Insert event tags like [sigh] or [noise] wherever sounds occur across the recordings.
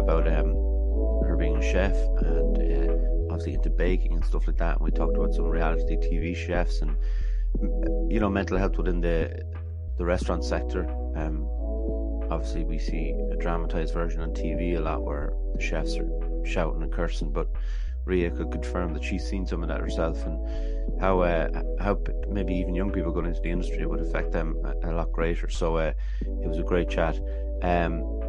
about um, her being a chef and uh, obviously into baking and stuff like that. And we talked about some reality TV chefs and you know mental health within the the restaurant sector. Um, obviously, we see a dramatized version on TV a lot where the chefs are shouting and cursing, but Ria could confirm that she's seen some of that herself and how uh, how maybe even young people going into the industry would affect them a, a lot greater. So uh, it was a great chat. Um,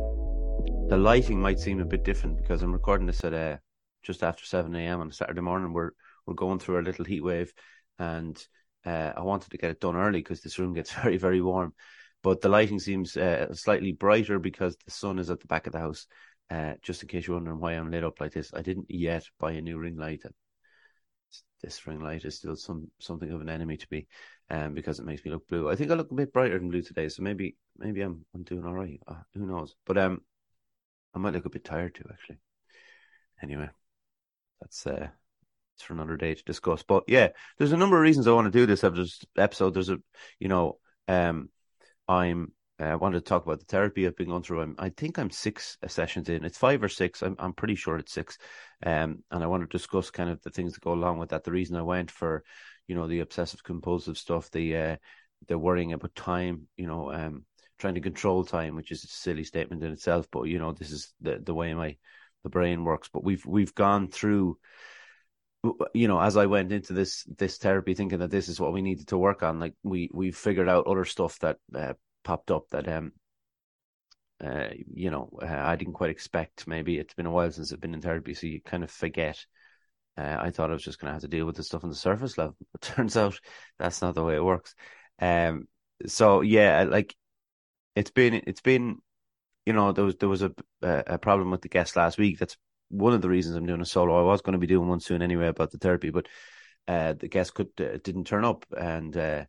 the lighting might seem a bit different because I'm recording this at uh, just after seven a.m. on a Saturday morning. We're we're going through a little heat wave, and uh, I wanted to get it done early because this room gets [laughs] very, very warm. But the lighting seems uh, slightly brighter because the sun is at the back of the house. Uh, just in case you're wondering why I'm lit up like this, I didn't yet buy a new ring light. This ring light is still some something of an enemy to me, um, because it makes me look blue. I think I look a bit brighter than blue today, so maybe maybe I'm I'm doing all right. Uh, who knows? But um, I might look a bit tired too, actually. Anyway, that's uh, it's for another day to discuss. But yeah, there's a number of reasons I want to do this episode. There's a, you know, um, I'm uh, I wanted to talk about the therapy I've been going through. I'm, I think I'm six sessions in. It's five or six. I'm I'm pretty sure it's six. Um, and I want to discuss kind of the things that go along with that. The reason I went for, you know, the obsessive compulsive stuff, the uh, the worrying about time, you know, um, trying to control time, which is a silly statement in itself. But you know, this is the the way my the brain works. But we've we've gone through you know, as I went into this this therapy, thinking that this is what we needed to work on, like we we figured out other stuff that uh, popped up that um, uh, you know, uh, I didn't quite expect. Maybe it's been a while since I've been in therapy, so you kind of forget. Uh, I thought I was just going to have to deal with the stuff on the surface level, but [laughs] turns out that's not the way it works. Um, so yeah, like it's been it's been, you know, there was there was a a problem with the guest last week. That's one of the reasons I'm doing a solo. I was going to be doing one soon anyway about the therapy, but uh, the guest could uh, didn't turn up, and uh,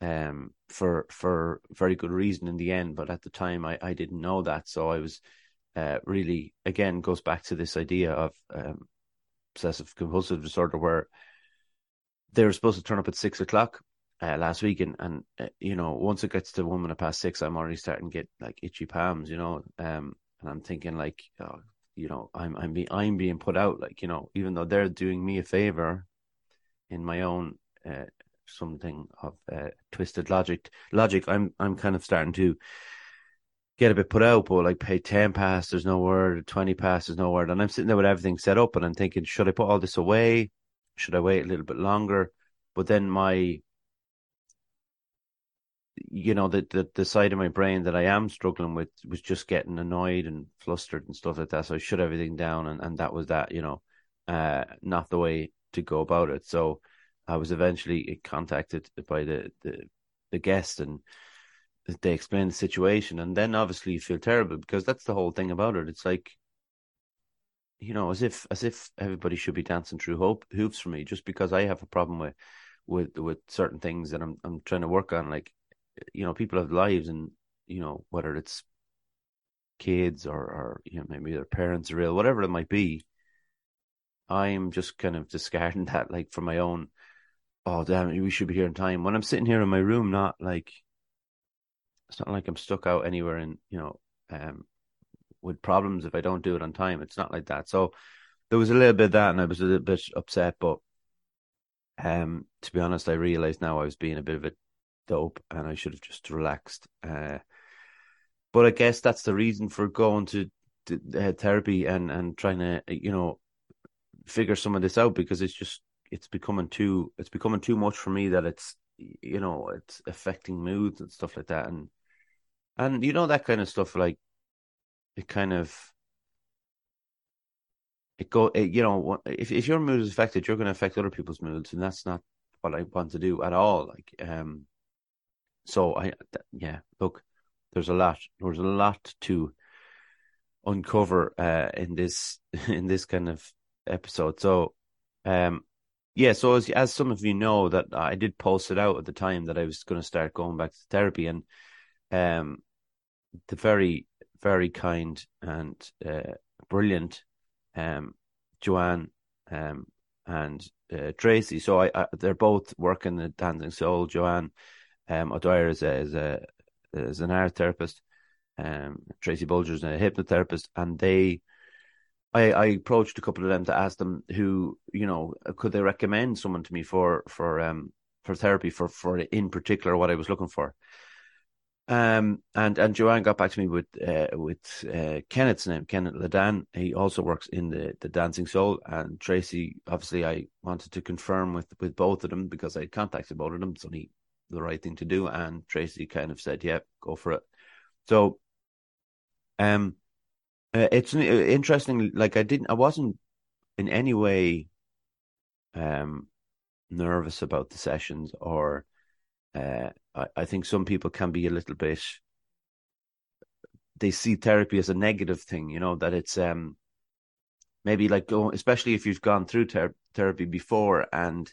um, for for very good reason in the end. But at the time, I, I didn't know that, so I was uh, really again goes back to this idea of um, obsessive compulsive disorder, where they were supposed to turn up at six o'clock. Uh, last week and and uh, you know once it gets to one minute past six I'm already starting to get like itchy palms you know um and I'm thinking like oh you know I'm I'm being I'm being put out like you know even though they're doing me a favor in my own uh, something of uh, twisted logic logic I'm I'm kind of starting to get a bit put out but like pay 10 past there's no word 20 past there's no word and I'm sitting there with everything set up and I'm thinking should I put all this away? Should I wait a little bit longer? But then my you know the, the the side of my brain that I am struggling with was just getting annoyed and flustered and stuff like that. So I shut everything down, and, and that was that. You know, uh, not the way to go about it. So I was eventually contacted by the the, the guest, and they explained the situation. And then obviously you feel terrible because that's the whole thing about it. It's like you know, as if as if everybody should be dancing through hope, hoops for me just because I have a problem with with with certain things that I'm I'm trying to work on. Like you know, people have lives and, you know, whether it's kids or, or, you know, maybe their parents are ill, whatever it might be, I'm just kind of discarding [laughs] that, like, for my own, oh, damn we should be here in time. When I'm sitting here in my room, not like, it's not like I'm stuck out anywhere and, you know, um, with problems if I don't do it on time. It's not like that. So there was a little bit of that and I was a little bit upset, but um, to be honest, I realized now I was being a bit of a dope and I should have just relaxed. Uh, but I guess that's the reason for going to, to uh, therapy and, and trying to, you know, figure some of this out because it's just, it's becoming too, it's becoming too much for me that it's, you know, it's affecting moods and stuff like that. And, and you know, that kind of stuff, like it kind of, it go, it, you know, if, if your mood is affected, you're going to affect other people's moods. And that's not what I want to do at all. Like, um, so I, yeah, look, there's a lot, there's a lot to uncover uh, in this [laughs] in this kind of episode. So, um, yeah, so as as some of you know that I did post it out at the time that I was going to start going back to therapy, and um, the very very kind and uh, brilliant um, Joanne um, and uh, Tracy. So I, I, they're both working at Dancing Soul. Joanne um, O'Dwyer is a, is a is an art therapist. Um, Tracy Bulger is a hypnotherapist, and they. I, I approached a couple of them to ask them who you know could they recommend someone to me for for um for therapy for for in particular what I was looking for. Um, and and Joanne got back to me with uh, with uh, Kenneth's name, Kenneth Ladan. He also works in the, the Dancing Soul. And Tracy, obviously, I wanted to confirm with with both of them because I contacted both of them. It's only the right thing to do. And Tracy kind of said, "Yeah, go for it." So, um, uh, it's interesting. Like I didn't, I wasn't in any way, um, nervous about the sessions or uh, I, I think some people can be a little bit they see therapy as a negative thing, you know, that it's um maybe like go especially if you've gone through ter- therapy before and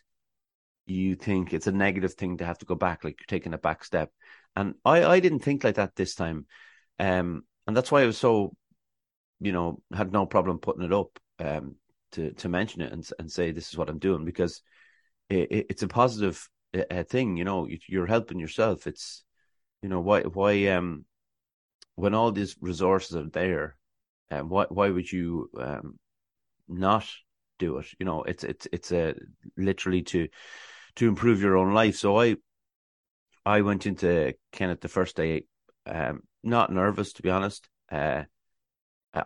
you think it's a negative thing to have to go back, like you're taking a back step. And I, I didn't think like that this time. Um and that's why I was so, you know, had no problem putting it up um to to mention it and and say this is what I'm doing because it, it's a positive a thing. You know, you're helping yourself. It's you know why why um when all these resources are there, um, why why would you um not do it? You know, it's it's it's a literally to to improve your own life. So I I went into Kenneth the first day, um, not nervous to be honest. Uh,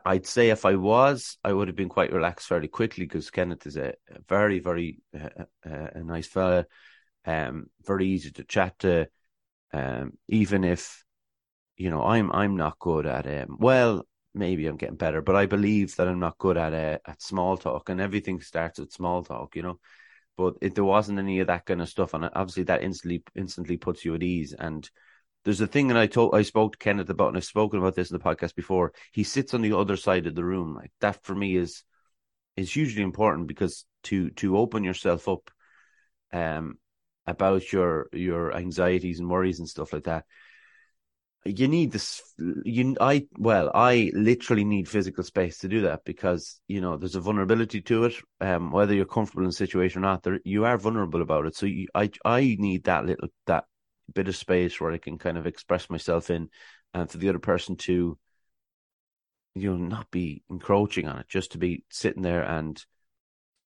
I'd say if I was, I would have been quite relaxed fairly quickly because Kenneth is a, very, very uh, uh, a nice fella um, very easy to chat to, um, even if you know I'm I'm not good at um, well maybe I'm getting better, but I believe that I'm not good at uh, at small talk, and everything starts with small talk, you know. But if there wasn't any of that kind of stuff, and obviously that instantly instantly puts you at ease. And there's a thing, and I told I spoke to Kenneth about, and I've spoken about this in the podcast before. He sits on the other side of the room, like that for me is is hugely important because to to open yourself up, um, about your your anxieties and worries and stuff like that you need this you i well i literally need physical space to do that because you know there's a vulnerability to it um whether you're comfortable in the situation or not there you are vulnerable about it so you, i i need that little that bit of space where i can kind of express myself in and for the other person to you know not be encroaching on it just to be sitting there and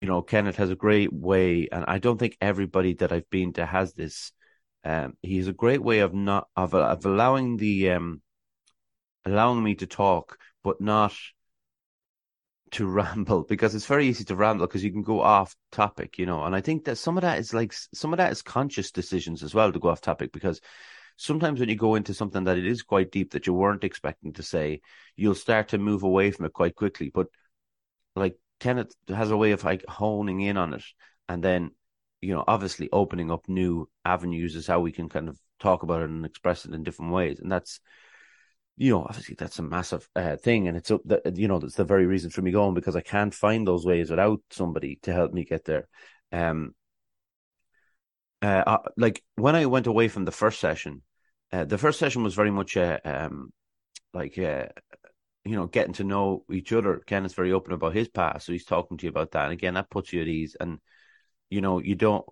you know, Kenneth has a great way, and I don't think everybody that I've been to has this. Um, he has a great way of not of of allowing the um, allowing me to talk, but not to [laughs] ramble because it's very easy to ramble because you can go off topic, you know. And I think that some of that is like some of that is conscious decisions as well to go off topic because sometimes when you go into something that it is quite deep that you weren't expecting to say, you'll start to move away from it quite quickly. But like Kenneth has a way of like honing in on it and then, you know, obviously opening up new avenues is how we can kind of talk about it and express it in different ways. And that's, you know, obviously that's a massive uh, thing. And it's up that, you know, that's the very reason for me going because I can't find those ways without somebody to help me get there. Um, uh, uh like when I went away from the first session, uh, the first session was very much a, um, like, uh, you know, getting to know each other. Kenneth's very open about his past, so he's talking to you about that. And again, that puts you at ease. And you know, you don't.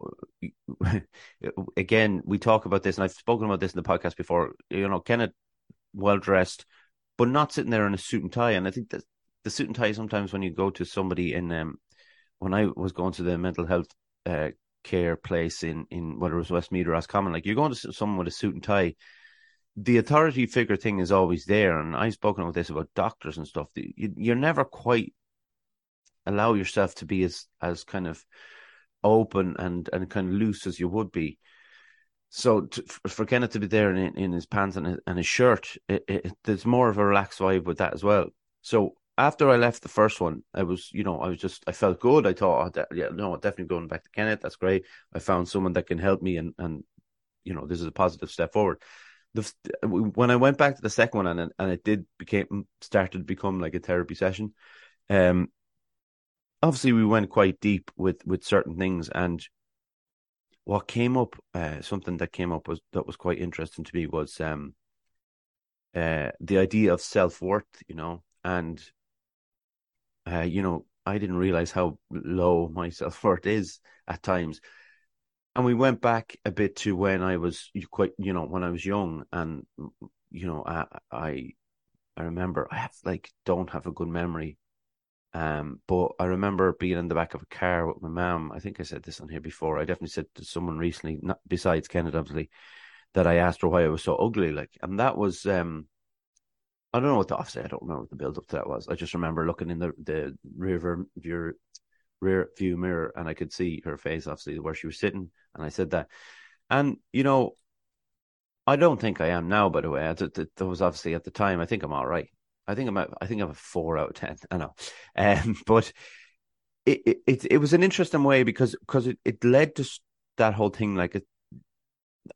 [laughs] again, we talk about this, and I've spoken about this in the podcast before. You know, Kenneth, well dressed, but not sitting there in a suit and tie. And I think that the suit and tie sometimes when you go to somebody in um, when I was going to the mental health uh, care place in in whether it was Westmeath or Roscommon, like you're going to someone with a suit and tie the authority figure thing is always there, and I've spoken about this about doctors and stuff. You, you're never quite allow yourself to be as as kind of open and and kind of loose as you would be. So to, for Kenneth to be there in, in his pants and his, and his shirt, it, it, there's more of a relaxed vibe with that as well. So after I left the first one, I was, you know, I was just, I felt good. I thought, oh, yeah, no, definitely going back to Kenneth. That's great. I found someone that can help me, and and you know, this is a positive step forward the when I went back to the second one and and it did became started to become like a therapy session. Um, obviously we went quite deep with with certain things, and what came up, uh, something that came up was that was quite interesting to me was um, uh, the idea of self worth, you know, and uh, you know, I didn't realize how low my [laughs] self worth is at times. And we went back a bit to when I was quite, you know, when I was young, and you know, I, I, I remember I have like don't have a good memory, um, but I remember being in the back of a car with my mum. I think I said this on here before. I definitely said to someone recently, not besides Kenneth, obviously, that I asked her why I was so ugly, like, and that was, um, I don't know what the offset. I don't remember what the build up to that was. I just remember looking in the the rear view rear view mirror and I could see her face, obviously where she was sitting, and I said that, and you know, I don't think I am now. By the way, that was obviously at the time. I think I'm all right. I think I'm. A, I think I'm a four out of ten. [laughs] I know, um, [laughs] but it, it it was an interesting way because because it, it led to that whole thing like it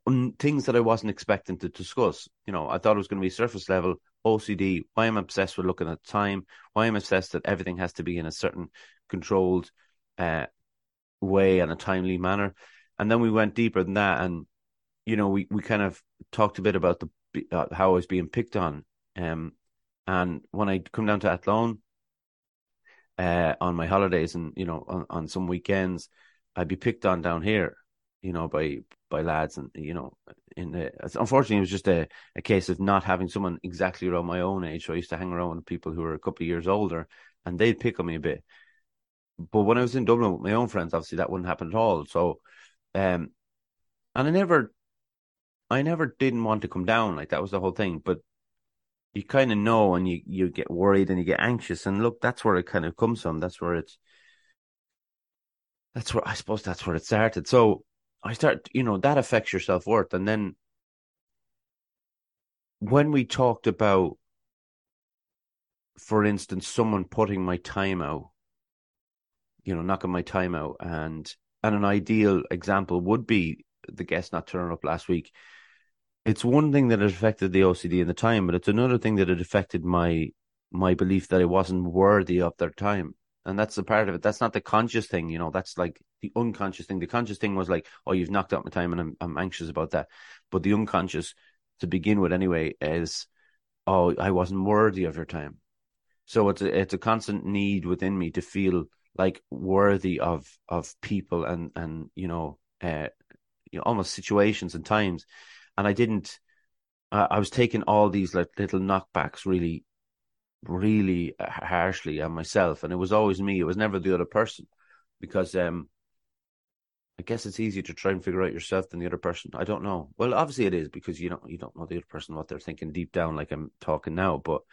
um, things that I wasn't expecting to discuss. You know, I thought it was going to be surface level OCD. Why I'm obsessed with looking at time. Why I'm obsessed that everything has to be in a certain controlled uh, way and a timely manner. And then we went deeper than that, and you know, we we kind of talked a bit about the uh, how I was being picked on. Um, and when I come down to Athlone uh, on my holidays, and you know, on, on some weekends, I'd be picked on down here you know, by by lads, and you know, in the unfortunately, it was just a, a case of not having someone exactly around my own age. So I used to hang around with people who were a couple of years older, and they'd pick on me a bit. But when I was in Dublin with my own friends, obviously that wouldn't happen at all. So, um, and I never, I never didn't want to come down. Like that was the whole thing. But you kind of know, and you you get worried and you get anxious. And look, that's where it kind of comes from. That's where it's. That's where I suppose that's where it started. So I start, you know, that affects your self worth. And then when we talked about, for instance, someone putting my time out, you know, knocking my time out, and and an ideal example would be the guest not turning up last week. It's one thing that it affected the OCD in the time, but it's another thing that it affected my my belief that I wasn't worthy of their time and that's the part of it. That's not the conscious thing, you know. That's like the unconscious thing. The conscious thing was like, oh, you've knocked out my time, and I'm I'm anxious about that. But the unconscious, to begin with, anyway, is, oh, I wasn't worthy of your time. So it's a, it's a constant need within me to feel like worthy of of people and and you know, uh, you know, almost situations and times. And I didn't. Uh, I was taking all these like little knockbacks really really harshly on myself, and it was always me. It was never the other person, because um, I guess it's easier to try and figure out yourself than the other person. I don't know. Well, obviously it is because you don't you don't know the other person what they're thinking deep down, like I'm talking now. But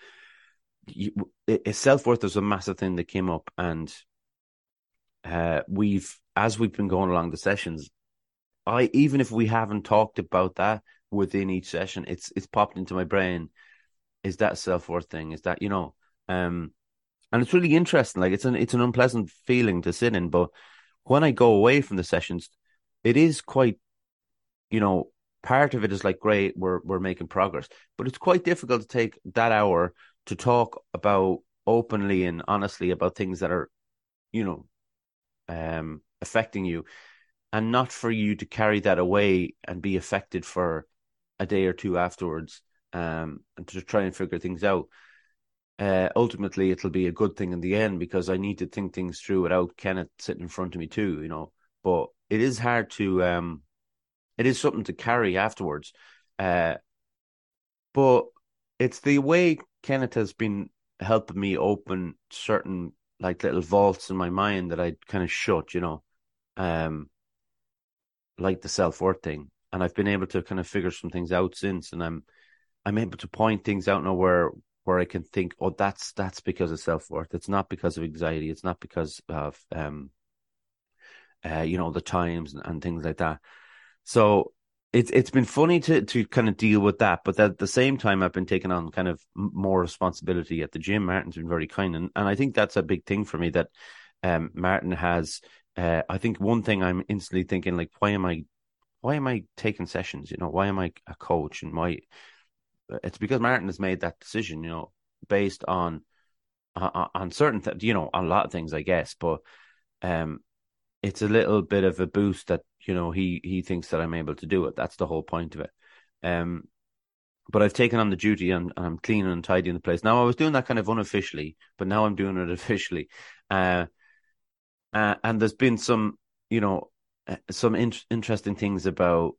self worth is a massive thing that came up, and uh, we've as we've been going along the sessions, I even if we haven't talked about that within each session, it's it's popped into my brain is that self worth thing? Is that you know, um, and it's really interesting. Like it's an it's an unpleasant feeling to sit in, but when I go away from the sessions, it is quite, you know, part of it is like great, we're we're making progress, but it's quite difficult to take that hour to talk about openly and honestly about things that are, you know, um, affecting you, and not for you to carry that away and be affected for a day or two afterwards um, and to try and figure things out. Uh, ultimately, it'll be a good thing in the end because I need to think things through without Kenneth sitting in front of me too, you know. But it is hard to, um, it is something to carry afterwards. Uh, but it's the way Kenneth has been helping me open certain like little vaults in my mind that I'd kind of shut, you know, um, like the self worth thing. And I've been able to kind of figure some things out since, and I'm I'm able to point things out now where where I can think, oh, that's that's because of self worth. It's not because of anxiety. It's not because of um, uh, you know, the times and, and things like that. So it's it's been funny to to kind of deal with that, but at the same time, I've been taking on kind of more responsibility at the gym. Martin's been very kind, and and I think that's a big thing for me that um, Martin has. Uh, I think one thing I'm instantly thinking like, why am I, why am I taking sessions? You know, why am I a coach, and why it's because Martin has made that decision, you know, based on on, on certain, th- you know, on a lot of things, I guess. But um, it's a little bit of a boost that you know he he thinks that I'm able to do it. That's the whole point of it. Um, but I've taken on the duty and, and, I'm cleaning and tidying the place. Now I was doing that kind of unofficially, but now I'm doing it [laughs] officially. Uh, uh, and there's been some, you know, uh, Uh, some in- interesting things about.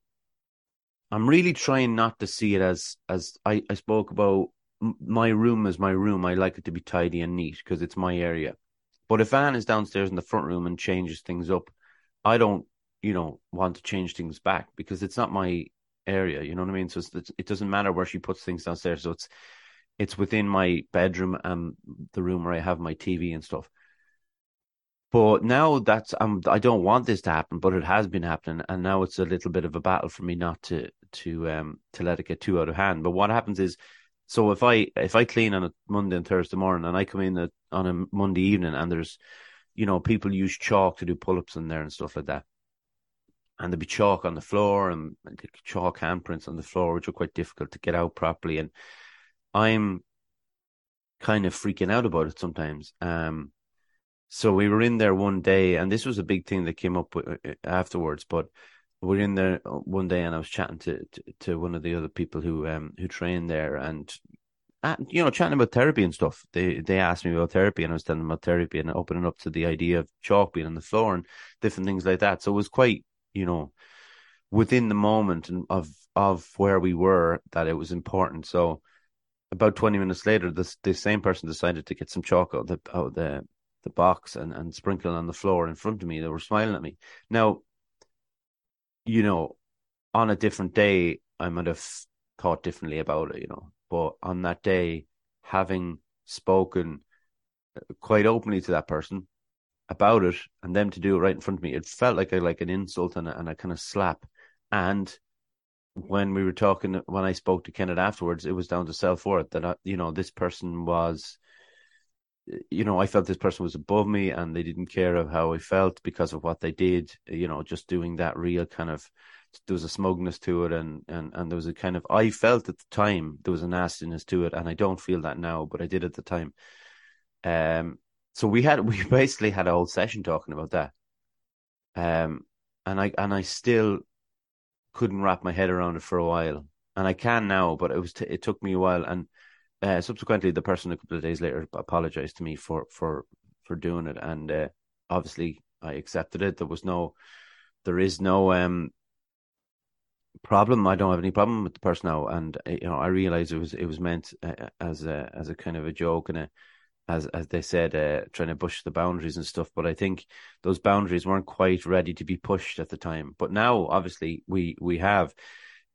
I'm really trying not to see it as as I, I spoke about. My room is my room. I like it to be tidy and neat because it's my area. But if Anne is downstairs in the front room and changes things up, I don't, you know, want to change things back because it's not my area. You know what I mean? So it doesn't matter where she puts things downstairs. So it's it's within my bedroom and the room where I have my TV and stuff. But now that's um, I don't want this to happen, but it has been happening, and now it's a little bit of a battle for me not to to um to let it get too out of hand. But what happens is, so if I if I clean on a Monday and Thursday morning, and I come in a, on a Monday evening, and there's, you know, people use chalk to do pull ups in there and stuff like that, and there'd be chalk on the floor and chalk handprints on the floor, which are quite difficult to get out properly, and I'm kind of freaking out about it sometimes. Um, so we were in there one day, and this was a big thing that came up uh, uh, afterwards. But we are in there uh, one day, and I was chatting to, to, to one of the other people who um who trained there, and you know, chatting about therapy and stuff. They they asked me about therapy, and I was telling them about therapy, and opening up to the idea of chalk being on the floor and different things like that. So it was quite, you know, within the moment and of of where we were that it was important. So about 20 minutes later, this the same person decided to get some chalk out the out the the box and, and sprinkling on the floor in front of me. They were smiling at me. Now, you know, on a different day, I might have thought differently about it, you know. But on that day, having spoken uh, quite openly to that person about it and them to do it right in front of me, it felt like a like an insult and a, and a kind of slap. And when we were talking, when I spoke to Kenneth afterwards, it was down to self worth that I, you know this person was you know, I felt this person was above me and they didn't care of how I felt because of what they did, you know, just doing that real kind of there was a smugness to it and and and there was a kind of I felt at the time there was a nastiness to it and I don't feel that now, but I did at the time. Um so we had [laughs] we basically had a whole session talking about that. Um and I and I still couldn't wrap my head around it for a while. And I can now, but it was t- it took me a while and uh, subsequently, the person a couple of days later apologized to me for for for doing it, and uh, obviously I accepted it. There was no, there is no um problem. I don't have any problem with the person now, and uh, you know I realized it was it was meant uh, as a as a kind of a joke and a as as they said, uh, trying to push the boundaries and stuff. But I think those boundaries weren't quite ready to be pushed at the time. But now, obviously, we we have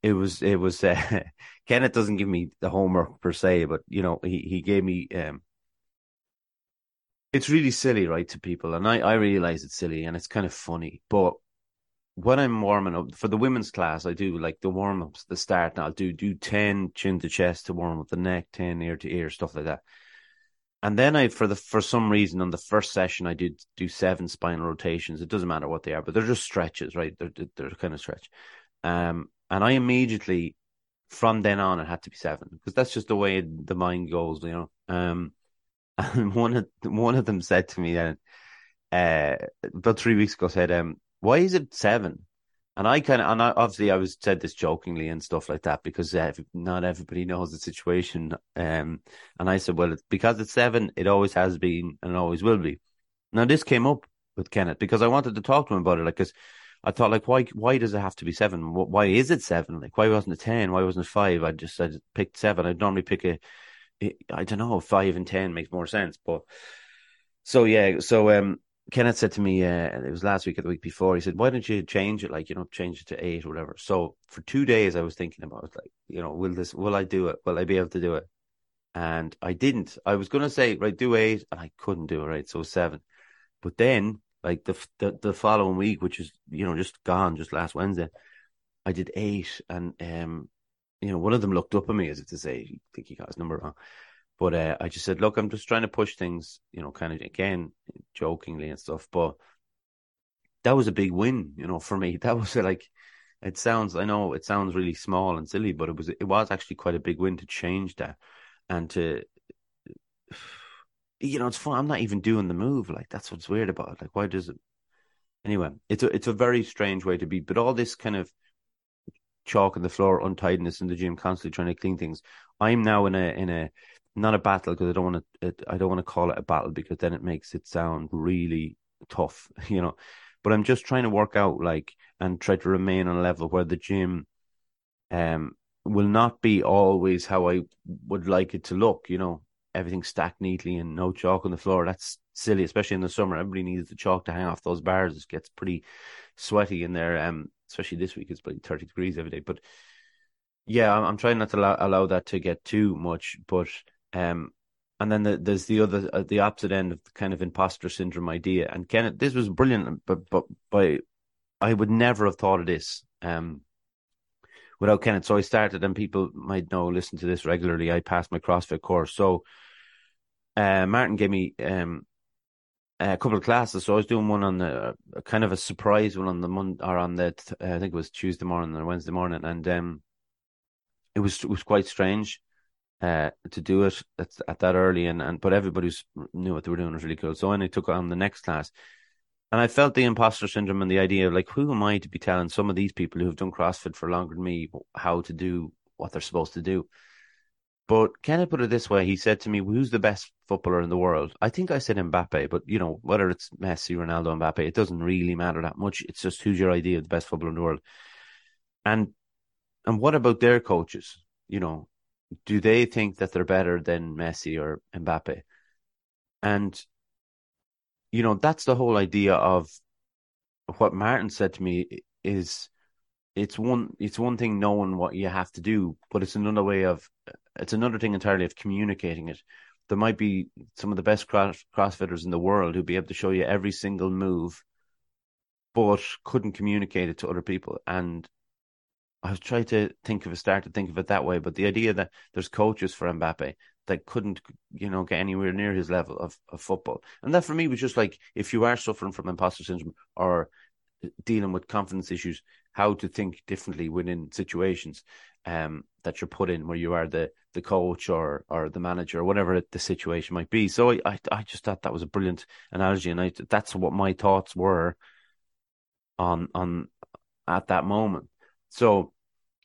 it was it was uh, [laughs] Kenneth doesn't give me the homework per se, but you know he he gave me. Um, it's really silly, right, to people, and I I realize it's silly and it's kind of funny, but when I'm warming up for the women's class, I do like the warm ups, the start. And I'll do do ten chin to chest to warm up the neck, ten ear to ear, stuff like that. And then I, for the for some reason, on the first session, I did do seven spinal rotations. It doesn't matter what they are, but they're just stretches, right? They're they're kind of stretch. Um, and I immediately, from then on, it had to be seven because that's just the way the mind goes, you know. Um, [laughs] and one of one of them said to me that uh, about three weeks ago said, um, "Why is it seven? And I kind of, and I, obviously, I was said this jokingly and stuff like that because not everybody knows the situation. Um, and I said, well, it's, because it's seven, it always has been and always will be. Now, this came up with Kenneth because I wanted to talk to him about it, like, because I thought like why why does it have to be seven? Why is it seven? Like why wasn't it ten? Why wasn't it five? I just I picked seven. I'd normally pick a I don't know five and ten makes more sense. But so yeah, so um Kenneth said to me, uh, it was last week or the week before. He said, "Why don't you change it? Like, you know, change it to eight or whatever." So for two days, I was thinking about like, you know, will this, will I do it? Will I be able to do it? And I didn't. I was to say, right, do eight, and I couldn't do it. Right, so seven. But then like the, the the following week, which is you know just gone, just last Wednesday, I did eight, and um, you know, one of them looked up at me as if to say, "I think he got his number wrong." But uh, I just said, "Look, I'm just trying to push things, you know, kind of again, jokingly and stuff." But that was a big win, you know, for me. [laughs] That was like, it sounds, I know it sounds really small and silly, but it was it was actually quite a big win to change that and to you know, it's fun. I'm not even doing the move. Like that's what's weird about it. Like, why does it? Anyway, it's a it's a very strange way to be. But all this kind of chalk on the floor, untidiness in the gym, constantly trying to clean things. I'm now in a in a not a battle because I don't want to I don't want to call it a battle because then it makes it sound really tough, [laughs] you know. But I'm just trying to work out like and try to remain on a level where the gym um will not be always how I would like it to look, you know, everything stacked neatly and no chalk on the floor. That's silly, especially in the summer. Everybody needs the chalk to hang off those bars. It gets pretty sweaty in there. Um, especially this week, it's probably thirty degrees every day. But yeah, I'm, I'm trying not to allow, allow, that to get too much. But um, and then the, there's the other, uh, the opposite end of the kind of imposter syndrome idea. And Kenneth, this was brilliant, but but by I would never have thought of this. Um, without Kenneth. So I started, and people might know, listen to this regularly. I passed my CrossFit course. So uh, Martin gave me um, a couple of classes. So I was doing one on the kind of a surprise one on the Monday or on the I think it was Tuesday morning or Wednesday morning, and um, it was it was quite strange uh, to do it at, at that early, and and but everybody knew what they were doing was really cool. So when I took on the next class, and I felt the imposter syndrome and the idea of like, who am I to be telling some of these people who've done CrossFit for longer than me how to do what they're supposed to do? But can I put it this way? He said to me, "Who's the best footballer in the world?" I think I said Mbappe, but you know, whether it's Messi, Ronaldo, Mbappe, it doesn't really matter that much. It's just who's your idea of the best footballer in the world, and and what about their coaches? You know, do they think that they're better than Messi or Mbappe? And you know, that's the whole idea of what Martin said to me is it's one it's one thing knowing what you have to do, but it's another way of it's another thing entirely of communicating it. There might be some of the best cross, CrossFitters in the world who'd be able to show you every single move, but couldn't communicate it to other people. And I was trying to think of a start to think of it that way, but the idea that there's coaches for Mbappe that couldn't, you know, get anywhere near his level of, of football. And that for me was just like, if you are suffering from imposter syndrome or dealing with confidence issues, how to think differently within situations um, that you're put in where you are the the coach or or the manager or whatever the situation might be. So I I, I just thought that was a brilliant analogy, and I that's what my thoughts were on on at that moment. So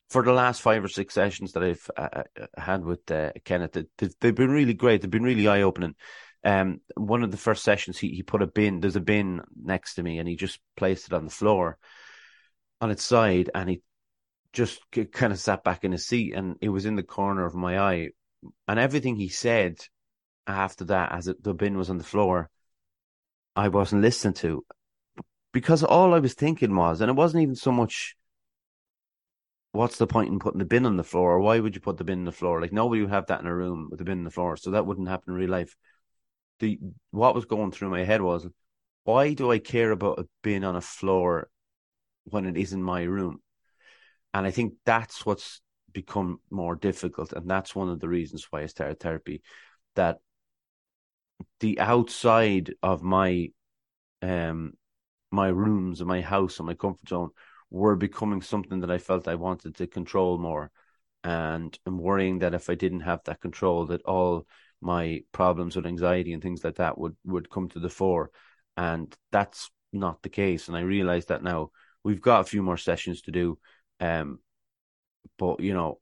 for the last five or six sessions that I've uh, uh had with uh, Kenneth, they've, they've, been really great. They've been really eye opening. Um, one of the first sessions, he he put a bin. There's a bin next to me, and he just placed it on the floor, on its side, and he just kind of sat back in his seat, and it was in the corner of my eye. And everything he said after that, as it, the bin was on the floor, I wasn't listening to, because all I was thinking was, and it wasn't even so much what's the point in putting the bin on the floor? Or why would you put the bin on the floor? Like nobody would have that in a room with the bin on the floor. So that wouldn't happen in real life. The what was going through my head was why do I care about a bin on a floor when it isn't my room? And I think that's what's become more difficult. And that's one of the reasons why I started therapy. That the outside of my um my rooms and my house and my comfort zone were becoming something that I felt I wanted to control more. And I'm worrying that if I didn't have that control, that all my problems with anxiety and things like that would, would come to the fore. And that's not the case. And I realize that now we've got a few more sessions to do. Um, but you know,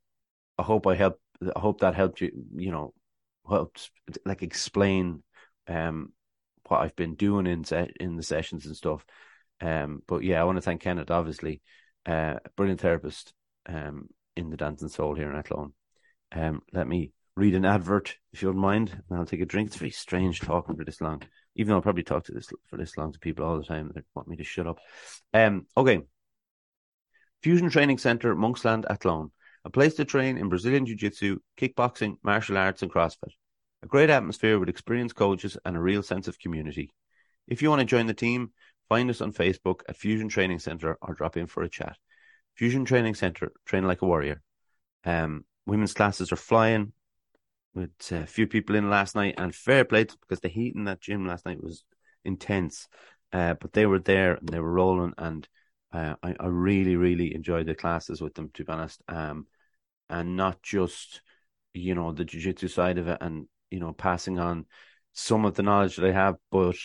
I hope I help. I hope that helped you. You know, helped like explain um what I've been doing in in the sessions and stuff. Um, but yeah, I want to thank Kenneth, obviously, uh, brilliant therapist um, in the Dancing Soul here in Athlone. Um, let me read an advert, if you don't mind, and I'll take a drink. It's very strange talking for this long, even though I'll probably talk to this for this long to people all the time that want me to shut up. Um, okay. Fusion Training Center, Monksland, Athlone, a place to train in Brazilian Jiu Jitsu, kickboxing, martial arts, and CrossFit. A great atmosphere with experienced coaches and a real sense of community. If you want to join the team, Find us on Facebook at Fusion Training Center or drop in for a chat. Fusion Training Center, train like a warrior. Um, women's classes are flying with a few people in last night and fair play because the heat in that gym last night was intense. Uh, but they were there and they were rolling and uh, I, I, really, really enjoyed the classes with them, to be honest. Um, and not just, you know, the jiu-jitsu side of it and, you know, passing on some of the knowledge that I have, but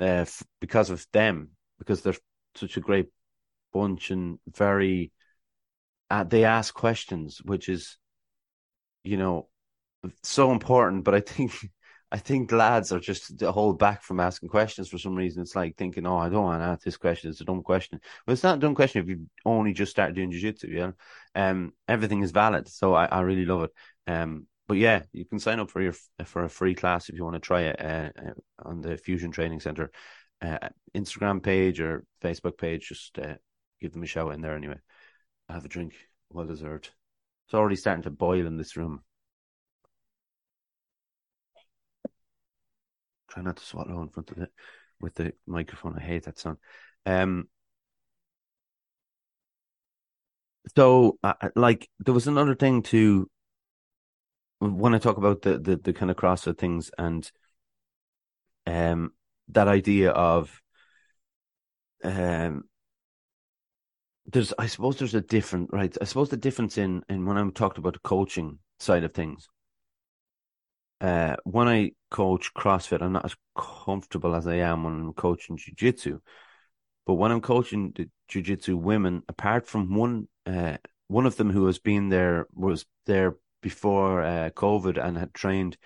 uh, f- because of them, because they're such a great bunch and very uh, they ask questions, which is, you know, so important. But I think [laughs] I think lads are just to hold back from asking questions for some reason. It's like thinking, oh, I don't want to ask this question. It's a dumb question. Well, it's not a dumb question if you only just started doing jiu-jitsu, yeah. Um, everything is valid. So I, I really love it. Um, but yeah, you can sign up for your for a free class if you want to try it uh, uh, on the Fusion Training Center uh, Instagram page or Facebook page. Just uh, give them a shout in there anyway. Have a drink, well deserved. It's already starting to boil in this room. Try not to swallow in front of it with the microphone. I hate that sound. Um, so, uh, like, there was another thing to when I talk about the the, the kind of CrossFit things and um that idea of um there's I suppose there's a different right I suppose the difference in in when I'm talking about the coaching side of things uh, when I coach CrossFit, I'm not as comfortable as I am when I'm coaching Jiu-Jitsu. But when I'm coaching the Jiu-Jitsu women, apart from one, uh, one of them who has been there was there before uh, COVID and had trained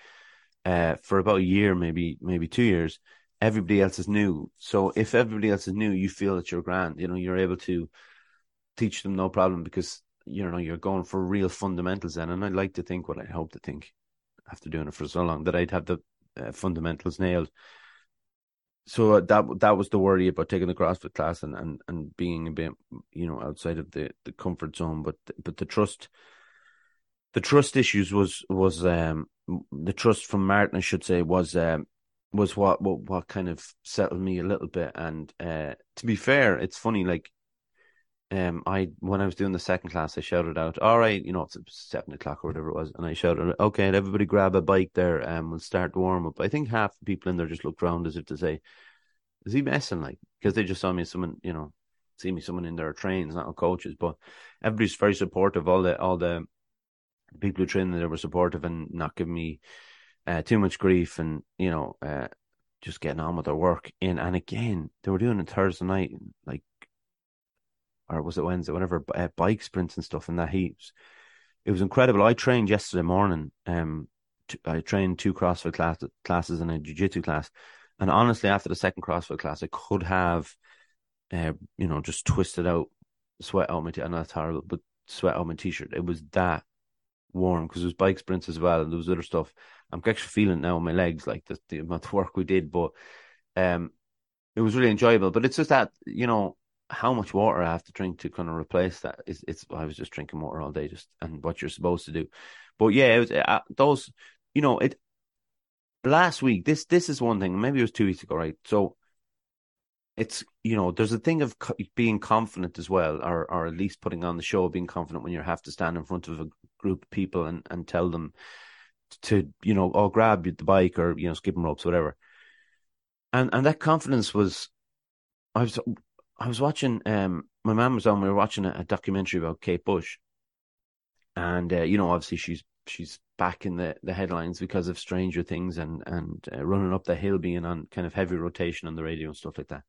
uh, for about a year, maybe maybe two years. Everybody else is new. So if everybody else is new, you feel that you're grand. You know, you're able to teach them no problem because you know you're going for real fundamentals. Then, and I like to think what I hope to think after doing it for so long that I'd have the uh, fundamentals nailed. So that that was the worry about taking the CrossFit class and, and, and being a bit you know outside of the, the comfort zone, but but the trust, the trust issues was was um the trust from Martin I should say was um was what what what kind of settled me a little bit. And uh, to be fair, it's funny like um, I when I was doing the second class, I shouted out, "All right, you know, it's seven o'clock or whatever it was," and I shouted, "Okay, everybody grab a bike there, and um, we'll start warm up." I think half the people in there just looked around as if to say, "Is he messing?" Like because they just saw me someone, you know, see me someone in their trains, not coaches, but everybody's very supportive. All the all the people who trained there were supportive and not giving me uh, too much grief, and you know, uh, just getting on with their work. In and again, they were doing it Thursday night, like or was it Wednesday, whatever, uh, bike sprints and stuff in that heat. It was incredible. I trained yesterday morning. Um, I trained two CrossFit class, classes and a jiu-jitsu class. And honestly, after the second CrossFit class, I could have, uh, you know, just twisted out, sweat out my, t- I know that's horrible, but sweat out my t-shirt. It was that warm because it was bike sprints as well and there was other stuff. I'm actually feeling now in my legs, like the, the amount of work we did, but um, it was really enjoyable. But it's just that, you know, how much water I have to drink to kind of replace that. It's, it's I was just drinking water all day, just and what you're supposed to do. But yeah, it was, uh, those, you know, it last week. This this is one thing. Maybe it was two weeks ago, right? So it's you know, there's a thing of co- being confident as well, or or at least putting on the show, being confident when you have to stand in front of a group of people and and tell them to you know, oh grab the bike or you know, skipping ropes, whatever. And and that confidence was I was I was watching. Um, my mum was on. We were watching a, a documentary about Kate Bush, and uh, you know, obviously she's she's back in the, the headlines because of Stranger Things and and uh, running up the hill being on kind of heavy rotation on the radio and stuff like that.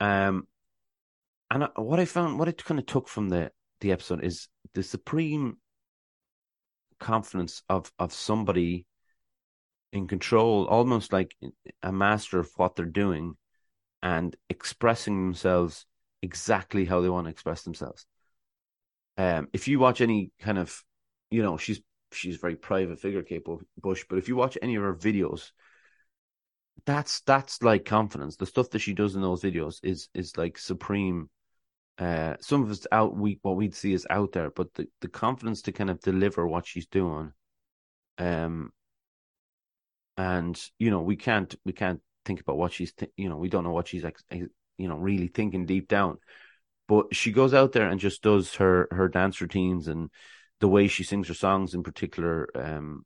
Um, and I, what I found, what I kind of took from the the episode is the supreme confidence of of somebody in control, almost like a master of what they're doing, and expressing themselves exactly how they want to express themselves. Um, if you watch any kind of, you know, she's she's a very private figure, Kate Bush, but if you watch any of her videos, that's that's like confidence. The stuff that she does in those videos is is like supreme. Uh, some of it's out we what we'd see is out there, but the, the confidence to kind of deliver what she's doing, um, and you know we can't we can't think about what she's, th- you know, we don't know what she's, like, you know, really thinking deep down. But she goes out there and just does her her dance routines and the way she sings her songs in particular, um,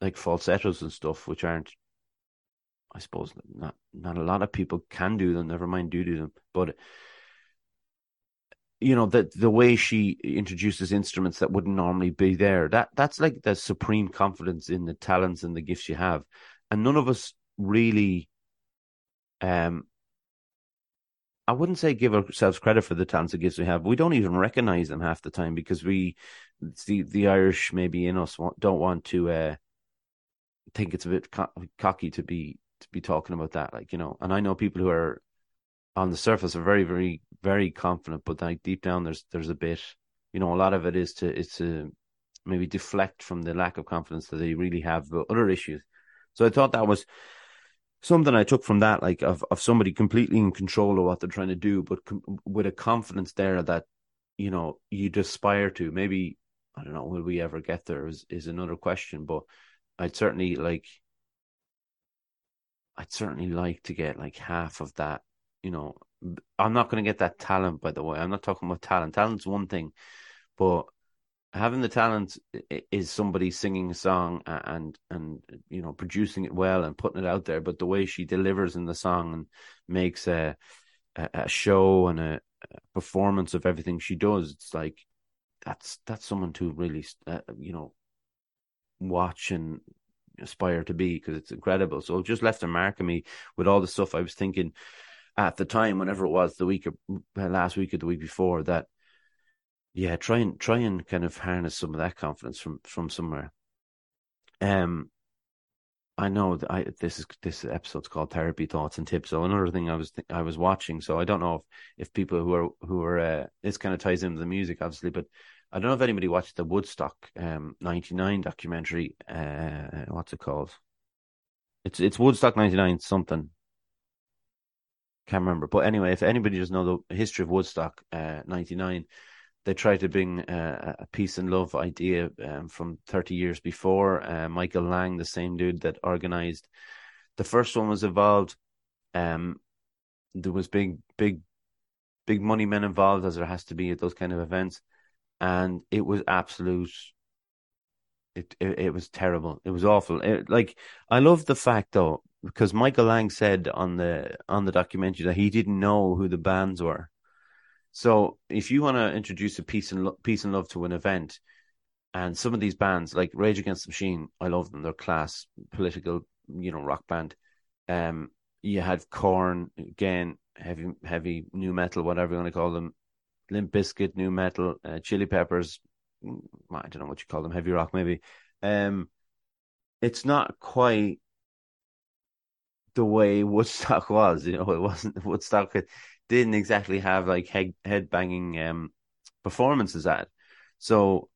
like falsettos and stuff, which aren't, I suppose, not not a lot of people can do them. Never mind do do them, but you know the the way she introduces instruments that wouldn't normally be there that that's like the supreme confidence in the talents and the gifts you have and none of us really um I wouldn't say give ourselves credit for the talents and gifts we have. We don't even recognize them half the time because we, the the Irish maybe in us don't want to uh, think it's a bit co- cocky to be to be talking about that. Like you know, and I know people who are on the surface are very very very confident, but like deep down there's there's a bit, you know, a lot of it is to it's to maybe deflect from the lack of confidence that they really have But other issues. So I thought that was something I took from that, like of of somebody completely in control of what they're trying to do, but com- with a confidence there that you know you'd aspire to. Maybe I don't know, will we ever get there? Is is another question, but I'd certainly like. I'd certainly like to get like half of that. You know, I'm not going to get that talent, by the way. I'm not talking about talent. Talent's one thing, but having the talent is somebody singing a song and and you know producing it well and putting it out there but the way she delivers in the song and makes a a, show and a, performance of everything she does it's like that's that's someone to really uh, you know watch and aspire to be because it's incredible so it just left a mark on me with all the stuff i was thinking at the time whenever it was the week of, last week or the week before that yeah, try and try and kind of harness some of that confidence from from somewhere. Um, I know that I this is this episode's called therapy thoughts and tips. So another thing I was th- I was watching, so I don't know if if people who are who are uh, this kind of ties into the music, obviously, but I don't know if anybody watched the Woodstock um '99 documentary. Uh, what's it called? It's it's Woodstock '99 something. Can't remember, but anyway, if anybody doesn't know the history of Woodstock uh, '99 they tried to bring uh, a peace and love idea um, from 30 years before. Uh, Michael Lang, the same dude that organized the first one, was involved. Um, there was big, big, big money men involved, as there has to be at those kind of events, and it was absolute. It, it, it was terrible. It was awful. It, like I love the fact though, because Michael Lang said on the on the documentary that he didn't know who the bands were so if you want to introduce a peace and lo- peace and love to an event, and some of these bands like Rage Against the Machine, I love them. They're class political, you know, rock band. Um, you had Korn again, heavy heavy nu metal, whatever you want to call them. Limp Bizkit, nu metal, uh, Chili Peppers. Mm, I don't know what you call them, heavy rock maybe. Um, it's not quite the way Woodstock was. You know, it wasn't Woodstock It didn't exactly have like head head banging um, performances at. So,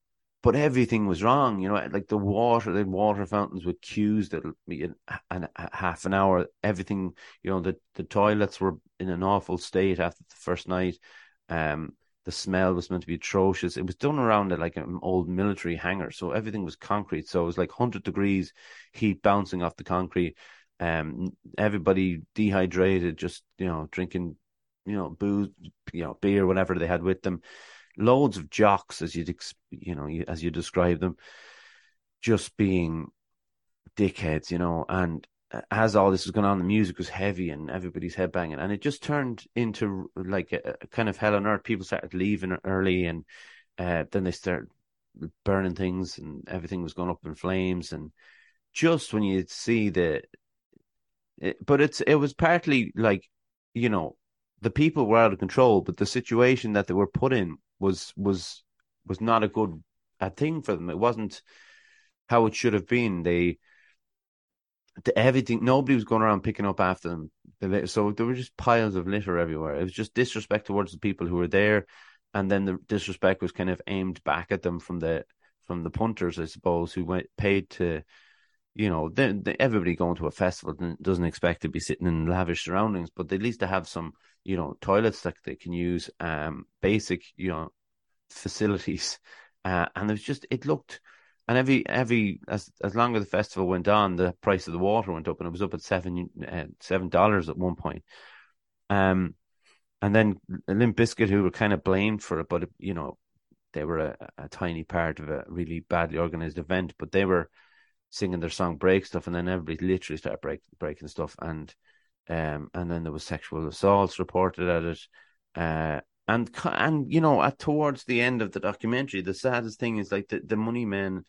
but everything was wrong. You know, like the water, the water fountains with queues that'll be in a half an hour. Everything, you know, the the toilets were in an awful state after the first night. Um, the smell was meant to be atrocious. It was done around it like an old military hangar, so everything was concrete. So it was like hundred degrees heat bouncing off the concrete. Um, everybody dehydrated, just you know, drinking you know, booze, you know, beer, whatever they had with them. Loads of jocks, as you'd, you know, as you describe them, just being dickheads, you know. And as all this was going on, the music was heavy and everybody's head banging, and it just turned into like a, a kind of hell on earth. People started leaving early, and uh, then they started burning things, and everything was going up in flames. And just when you see the, but it's it was partly like you know the people were out of control, but the situation that they were put in was was was not a good a thing for them. It wasn't how it should have been. They the, everything nobody was going around picking up after them. So there were just piles of litter everywhere. It was just disrespect towards the people who were there, and then the disrespect was kind of aimed back at them from the from the punters, I suppose, who went paid to you know, everybody going to a festival doesn't expect to be sitting in lavish surroundings, but at least to have some, you know, toilets that they can use, um, basic, you know, facilities. [laughs] Uh, and it was just, it looked, and every, every, as, as long as the festival went on, the price of the water went up and it was up at seven, uh, seven dollars at one point. Um, and then Limp Bizkit, who were kind of blamed for it, but, you know, they were a, a tiny part of a really badly organized event, but they were, singing their song break stuff and then everybody literally started break, breaking stuff and um and then there was sexual assaults reported at it uh and and you know at towards the end of the documentary the saddest thing is like the, the money men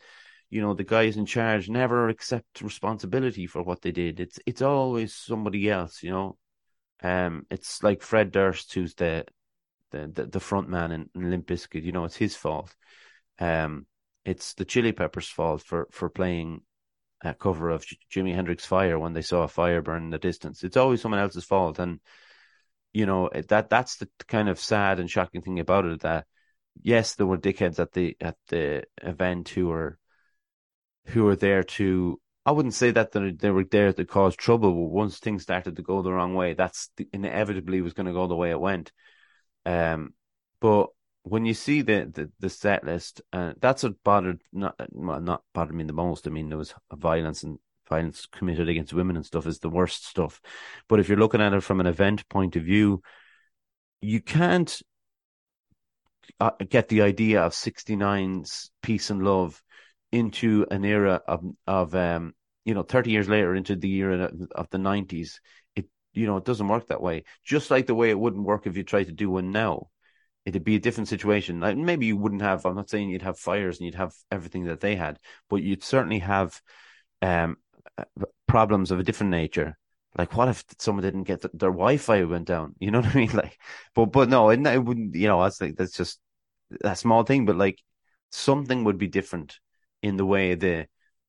you know the guys in charge never accept responsibility for what they did it's it's always somebody else you know Um, it's like Fred Durst, who's the the the, the front man in, in Limp Bizkit. You know, it's his fault. Um, it's the Chili Peppers' fault for for playing a cover of Jimi Hendrix Fire when they saw a fire burn in the distance. It's always someone else's fault, and you know that that's the kind of sad and shocking thing about it. That yes, there were dickheads at the at the event who were who were there to. I wouldn't say that they were there to cause trouble. But once things started to go the wrong way, that's the, inevitably was going to go the way it went. Um, but when you see the, the, the set list, uh, that's what bothered not well, not bothered me the most. I mean, there was violence and violence committed against women and stuff is the worst stuff. But if you're looking at it from an event point of view, you can't uh, get the idea of 69's peace and love into an era of of um you know 30 years later into the era of the 90s it you know it doesn't work that way just like the way it wouldn't work if you try to do one now it'd be a different situation. Like maybe you wouldn't have i'm not saying you'd have fires and you'd have everything that they had but you'd certainly have um uh, problems of a different nature. Like what if someone didn't get the, their wi-fi went down? [laughs] You know what i mean? Like but but no it, it wouldn't you know that's like that's just a small thing but like something would be different in the way the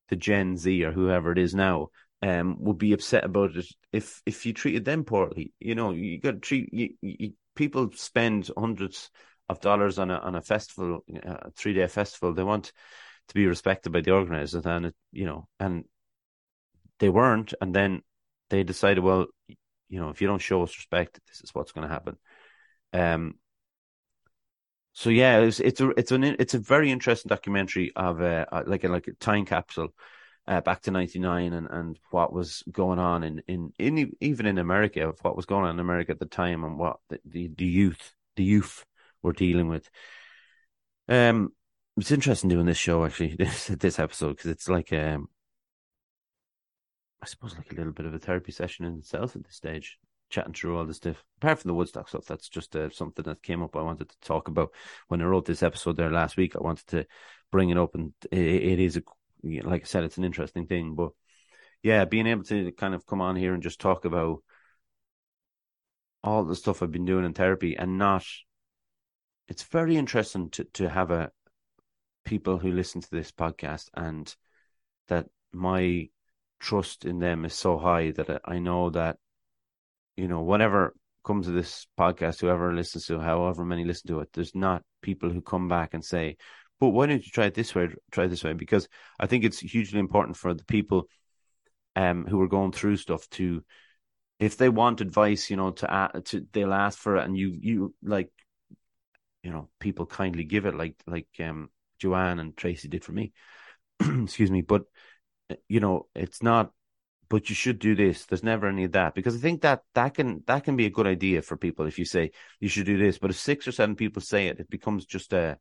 the gen z or whoever it is now um would be upset about it if if you treated them poorly. You know you got to treat you, you, people spend hundreds of dollars on a on a festival a three day festival they want to be respected by the organizers and it, you know and they weren't and then they decided, well, you know, if you don't show us respect, this is what's going to happen. Um. So yeah, it's it's a it's an it's a very interesting documentary of a uh, like a like a time capsule uh, back to '99 and and what was going on in, in in even in America of what was going on in America at the time and what the the, the youth the youth were dealing with. Um, it's interesting doing this show actually [laughs] this this episode because it's like um I suppose like a little bit of a therapy session in itself at this stage, chatting through all this stuff. Apart from the Woodstock stuff, that's just uh, something that came up. I wanted to talk about when I wrote this episode there last week. I wanted to bring it up, and it, it is a like I said, it's an interesting thing. But yeah, being able to kind of come on here and just talk about all the stuff I've been doing in therapy and not. It's very interesting to to have a people who listen to this podcast and that my trust in them is so high that I know that, you know, whatever comes of this podcast, whoever listens to, however many listen to it, there's not people who come back and say, but why don't you try it this way, try this way? Because I think it's hugely important for the people um, who are going through stuff to, if they want advice, you know, to, uh, to they'll ask for it, and you you like, you know, people kindly give it, like like um Joanne and Tracy did for me. [clears throat] Excuse me, but you know, it's not, but you should do this. There's never any of that because I think that that can that can be a good idea for people if you say you should do this. But if six or seven people say it, it becomes just a.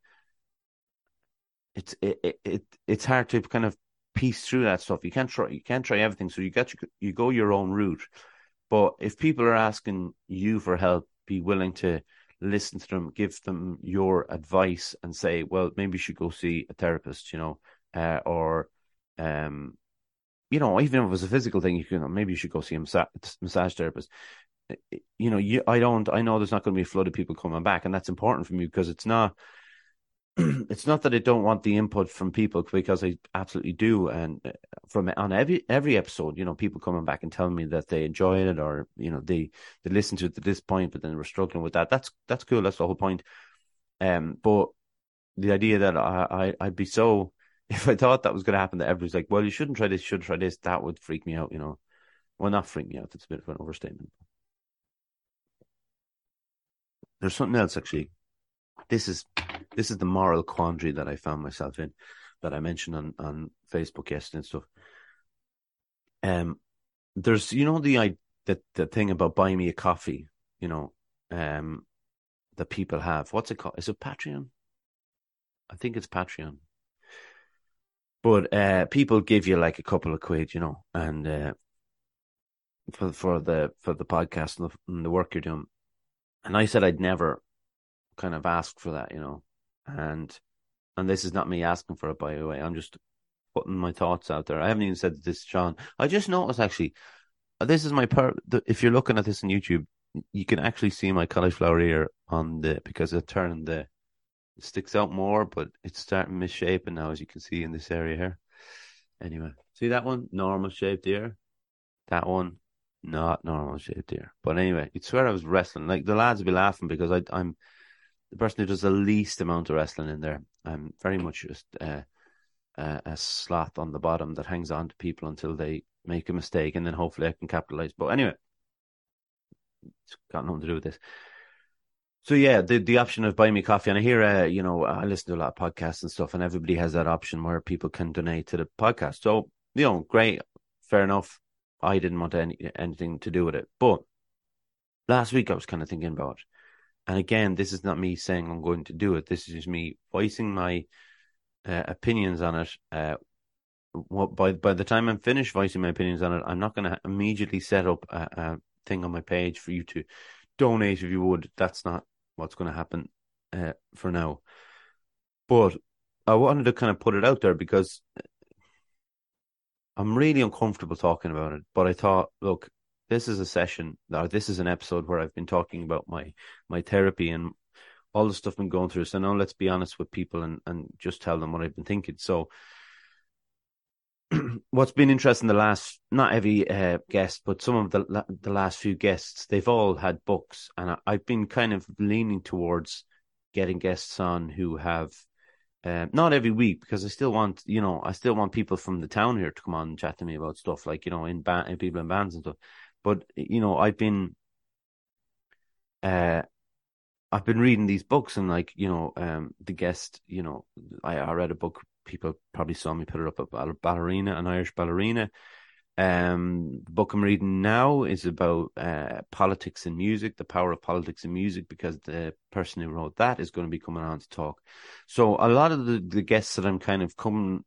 It's it, it, it's hard to kind of piece through that stuff. You can't try you can't try everything, so you got you, you go your own route. But if people are asking you for help, be willing to listen to them, give them your advice, and say, well, maybe you should go see a therapist, you know, uh, or um, you know, even if it was a physical thing, you can maybe you should go see a massage, massage therapist. You know, you I don't. I know there's not going to be a flood of people coming back, and that's important for me because it's not. [clears throat] it's not that I don't want the input from people because I absolutely do, and uh, from on every every episode, you know, people coming back and telling me that they enjoy it, or you know, they they listen to it to this point, but then we're struggling with that. That's that's cool. That's the whole point. Um, but the idea that I, I I'd be so [laughs] if I thought that was going to happen, that everybody's like, well, you shouldn't try this, you should try this, that would freak me out, you know. Well, not freak me out. It's a bit of an overstatement. There's something else actually. This is this is the moral quandary that I found myself in, that I mentioned on on Facebook yesterday and stuff. Um, there's you know the I the the thing about buying me a coffee, you know, um, that people have. What's it called? Is it Patreon? I think it's Patreon. But uh, people give you like a couple of quid, you know, and uh, for for the for the podcast and the, and the work you're doing. And I said I'd never kind of ask for that, you know, and and this is not me asking for it, by the way. I'm just putting my thoughts out there. I haven't even said this, Sean. I just noticed actually, this is my per. If you're looking at this on YouTube, you can actually see my cauliflower ear on the because it turned the it sticks out more, but it's starting misshapen now, as you can see in this area here. Anyway, see that one normal shaped ear, that one not normal shaped ear. But anyway, you'd swear I was wrestling. Like the lads would be laughing because I, I'm the person who does the least amount of wrestling in there. I'm very much just uh, uh, a sloth on the bottom that hangs on to people until they make a mistake, and then hopefully I can capitalize. But anyway, it's got nothing to do with this. So yeah, the the option of buying me coffee, and I hear, uh, you know, I listen to a lot of podcasts and stuff, and everybody has that option where people can donate to the podcast. So you know, great, fair enough. I didn't want any anything to do with it, but last week I was kind of thinking about, it. And again, this is not me saying I'm going to do it. This is just me voicing my uh, opinions on it. Uh, what by by the time I'm finished voicing my opinions on it, I'm not going to immediately set up a, a thing on my page for you to donate if you would. That's not what's going to happen uh, for now. But I wanted to kind of put it out there because I'm really uncomfortable talking about it. But I thought, look, this is a session, or this is an episode where I've been talking about my my therapy and all the stuff I'm going through. So now let's be honest with people and and just tell them what I've been thinking. So [clears throat] what's been interesting the last not every uh, guest but some of the the last few guests they've all had books and I, have been kind of leaning towards getting guests on who have uh, not every week because I still want you know I still want people from the town here to come on and chat to me about stuff like you know in band people in bands and stuff but you know I've been uh I've been reading these books and like you know um the guest you know I, I read a book people probably saw me put it up a Ballerina, an Irish ballerina. Um, the book I'm reading now is about uh, politics and music, the power of politics and music, because the person who wrote that is going to be coming on to talk. So a lot of the, the guests that I'm kind of coming,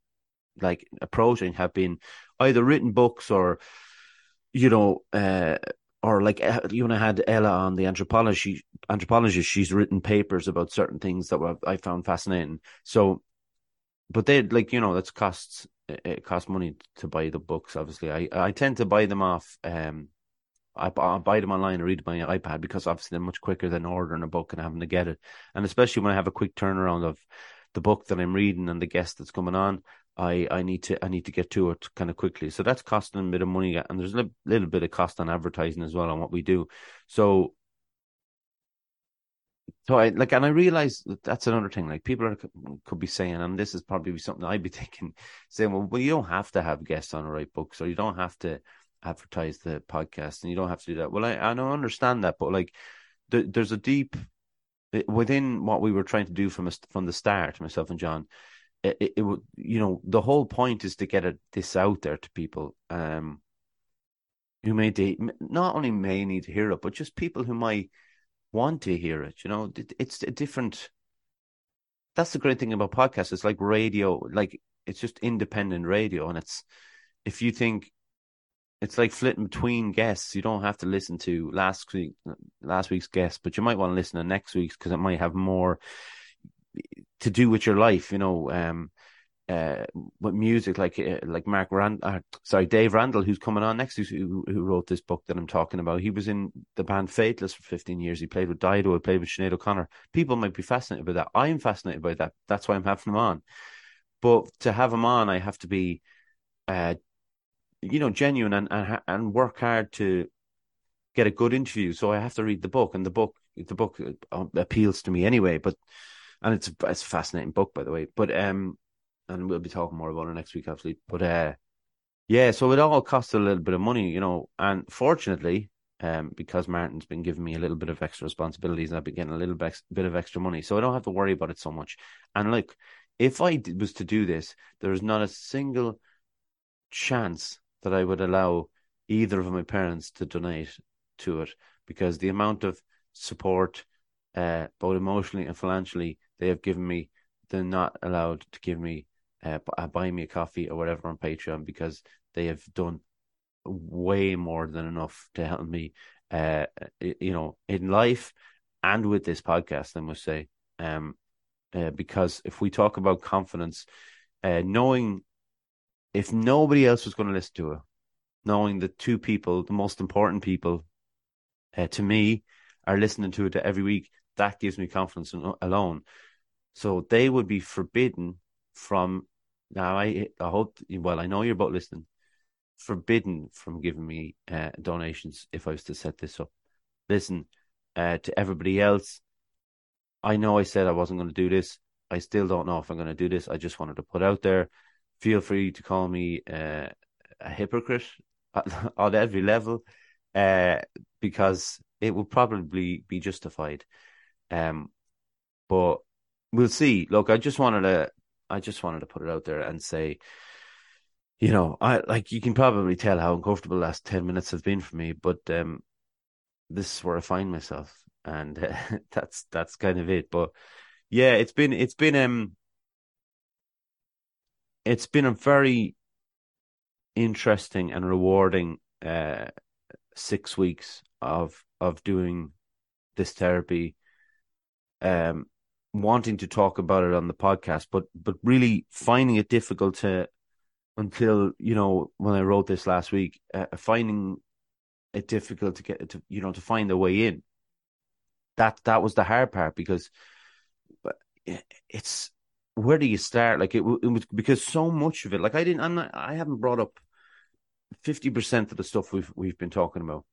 like approaching, have been either written books or, you know, uh, or like uh, you know, I had Ella on the anthropology anthropologist. She's written papers about certain things that were, I found fascinating. So but they like you know that's costs it costs money to buy the books. Obviously, I I tend to buy them off. Um, I, I buy them online or read my iPad because obviously they're much quicker than ordering a book and having to get it. And especially when I have a quick turnaround of the book that I'm reading and the guest that's coming on, I, I need to I need to get to it kind of quickly. So that's costing a bit of money, and there's a little bit of cost on advertising as well on what we do. So so I like, and I realize that that's another thing. Like people are, could be saying, and this is probably something I'd be [laughs] thinking, saying, well, well, you don't have to have guests on a write books, or you don't have to advertise the podcast, and you don't have to do that. Well, I I don't understand that, but like, the, there's a deep eh, within what we were trying to do from a, from the start, myself and John. It, it, it would, you know, the whole point is to get it, this out there to people, um, who may de- not only may need to hear it, but just people who might want to hear it. You know, it's a different. That's the great thing about podcasts. It's like radio, like it's just independent radio, and it's if you think it's like flitting between guests. You don't have to listen to last week last week's guest, but you might want to listen to next week's because it might have more to do with your life. You know, um, uh, with music, like uh, like Mark Rand, uh, sorry, Dave Randall, who's coming on next, who who wrote this book that I'm talking about. He was in the band Faithless for 15 years. He played with Dido, he played with Sinead O'Connor. People might be fascinated by that. I'm fascinated by that. That's why I'm having him on. But to have him on, I have to be, uh, you know, genuine and and and work hard to get a good interview. So I have to read the book, and the book the book uh, appeals to me anyway. But and it's it's a fascinating book, by the way. But um and we'll be talking more about it next week, actually. But uh, yeah, so it all costs a little bit of money, you know. And fortunately, um, because Martin's been giving me a little bit of extra responsibilities, and I've been getting a little bit, bit of extra money, so I don't have to worry about it so much. And like, if I was to do this, there is not a single chance that I would allow either of my parents to donate to it because the amount of support, uh, both emotionally and financially, they have given me, they're not allowed to give me uh, uh, buy me a coffee or whatever on Patreon because they have done way more than enough to help me, uh, you know, in life and with this podcast. I must say, um, uh, because if we talk about confidence, uh, knowing if nobody else was going to listen to it, knowing the two people, the most important people uh, to me are listening to it every week. That gives me confidence alone. So they would be forbidden from now. I I hope well I know you're both listening. Forbidden from giving me uh, donations if I was to set this up. Listen uh, to everybody else. I know I said I wasn't going to do this. I still don't know if I'm going to do this. I just wanted to put out there. Feel free to call me uh, a hypocrite [laughs] on every level, uh, because it will probably be justified. Um, but we'll see. Look, I just wanted to, I just wanted to put it out there and say, you know, I like you can probably tell how uncomfortable the last ten minutes have been for me, but um, this is where I find myself, and uh, [laughs] that's that's kind of it. But yeah, it's been it's been um, it's been a very interesting and rewarding uh six weeks of of doing this therapy um wanting to talk about it on the podcast but but really finding it difficult to until you know when i wrote this last week uh, finding it difficult to get to you know to find a way in. That that was the hard part because it's where do you start? Like it, it was because so much of it like i didn't i'm not i haven't brought up 50% of the stuff we've we've been talking about.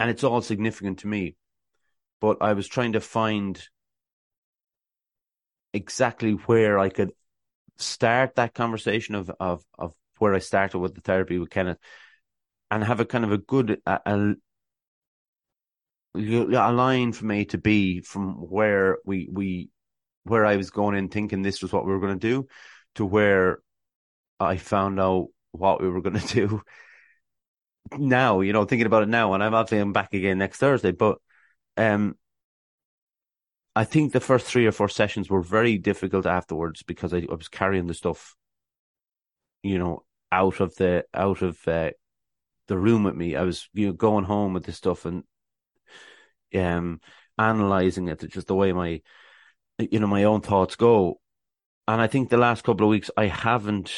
And it's all significant to me but i was trying to find exactly where i could start that conversation of of of where i started with the therapy with kenneth and have a kind of a good a, a, a line from A to B from where we we where I was going in thinking this was what we were going to do to where I found out what we were going [laughs] to do now, you know, thinking about it now, and I'm obviously I'm back again next Thursday, but um, I think the first three or four sessions were very difficult afterwards because I, I was carrying the stuff, you know, out of the out of uh, the room with me. I was you know going home with this stuff and um analyzing it, just the way my you know my own thoughts go. And I think the last couple of weeks I haven't.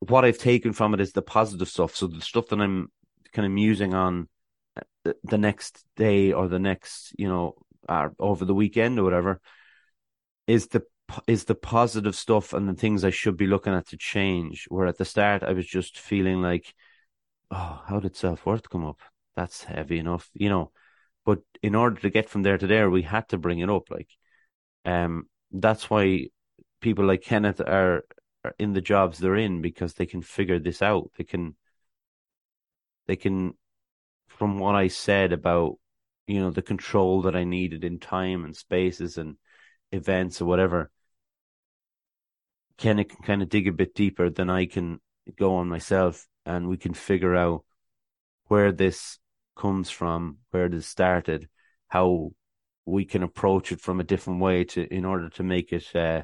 What I've taken from it is the positive stuff. So the stuff that I'm kind of musing on uh, the next day or the next, you know, or over the weekend or whatever, is the is the positive stuff and the things I should be looking at to change. Where at the start I was just feeling like oh, how did self worth come up? That's heavy enough, you know. But in order to get from there to there, we had to bring it up. Like, um, that's why people like Kenneth are, are in the jobs they're in because they can figure this out. They can, they can, from what I said about, you know, the control that I needed in time and spaces and events or whatever. Kenneth can kind of dig a bit deeper than I can go on myself and we can figure out where this comes from, where it started, how we can approach it from a different way to in order to make it uh,